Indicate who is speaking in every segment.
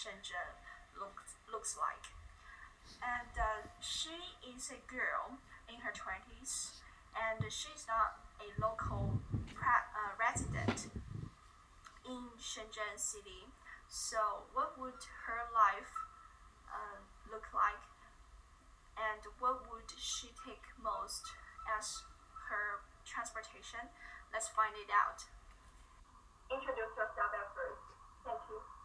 Speaker 1: Shenzhen looks looks like. And uh, she is a girl in her twenties, and she's not a local uh, resident in Shenzhen city. So, what would her life uh, look like? And what would she take most as her transportation? Let's find it out.
Speaker 2: Introduce yourself at first. Thank you.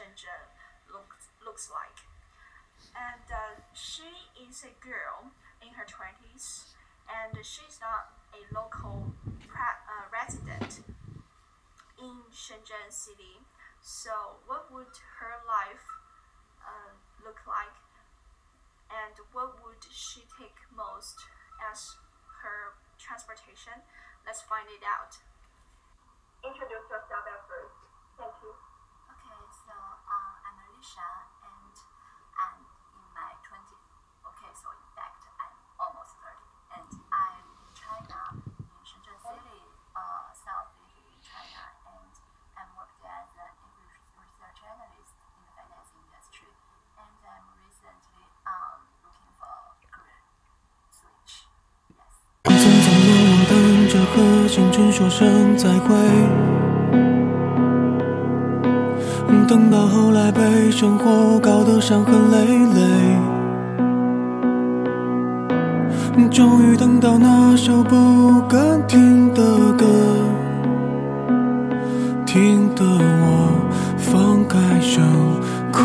Speaker 3: Shenzhen
Speaker 1: look, looks like. And uh, she is a girl in her 20s and she's not a local uh, resident in Shenzhen city. So what would her life uh, look like and what would she take most as her transportation let's find it out
Speaker 2: Introduce yourself at first. Thank you.
Speaker 4: 和青春说声再会，等到后来被生活搞得伤痕累累，终于等到那首不敢听的歌，听得我放开手哭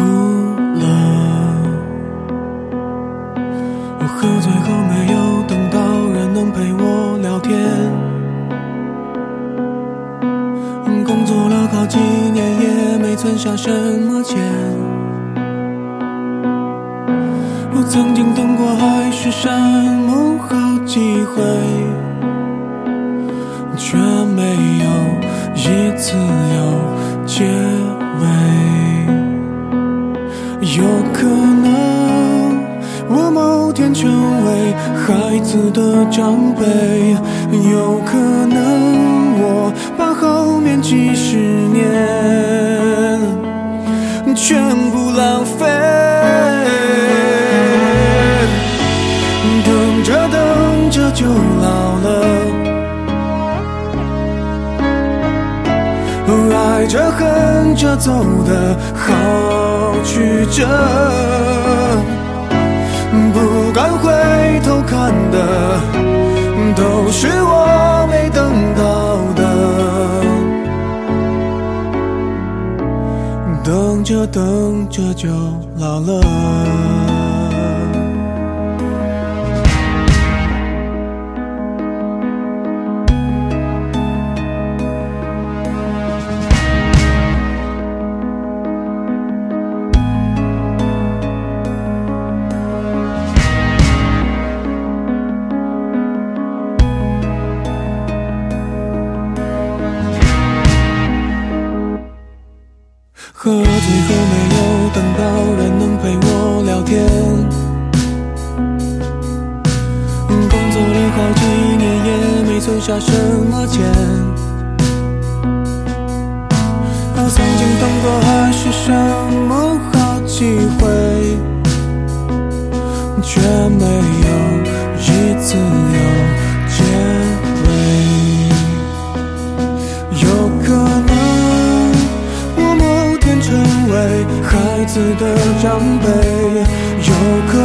Speaker 4: 下什么钱。我曾经等过海誓山盟好几回，却没有一次有结尾。有可能我某天成为孩子的长辈，有可能全部浪费。等着等着就老了，爱着恨着走的好曲折，不敢回头看的都是我没等到等着等着就老了。可最后没有等到人能陪我聊天，工作了好几年也没存下什么钱。我曾经等过海誓山盟好几回，却没有一次子的长辈，有个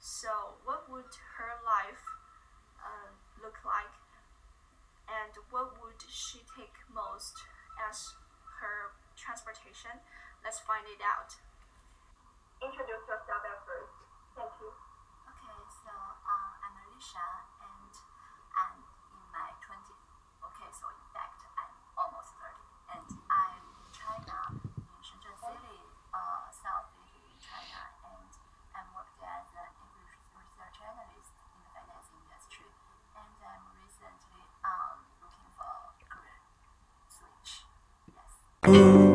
Speaker 4: So, what would her life uh, look like? And what would she take most as her transportation? Let's find it out.
Speaker 2: Introduce yourself,
Speaker 5: Ooh.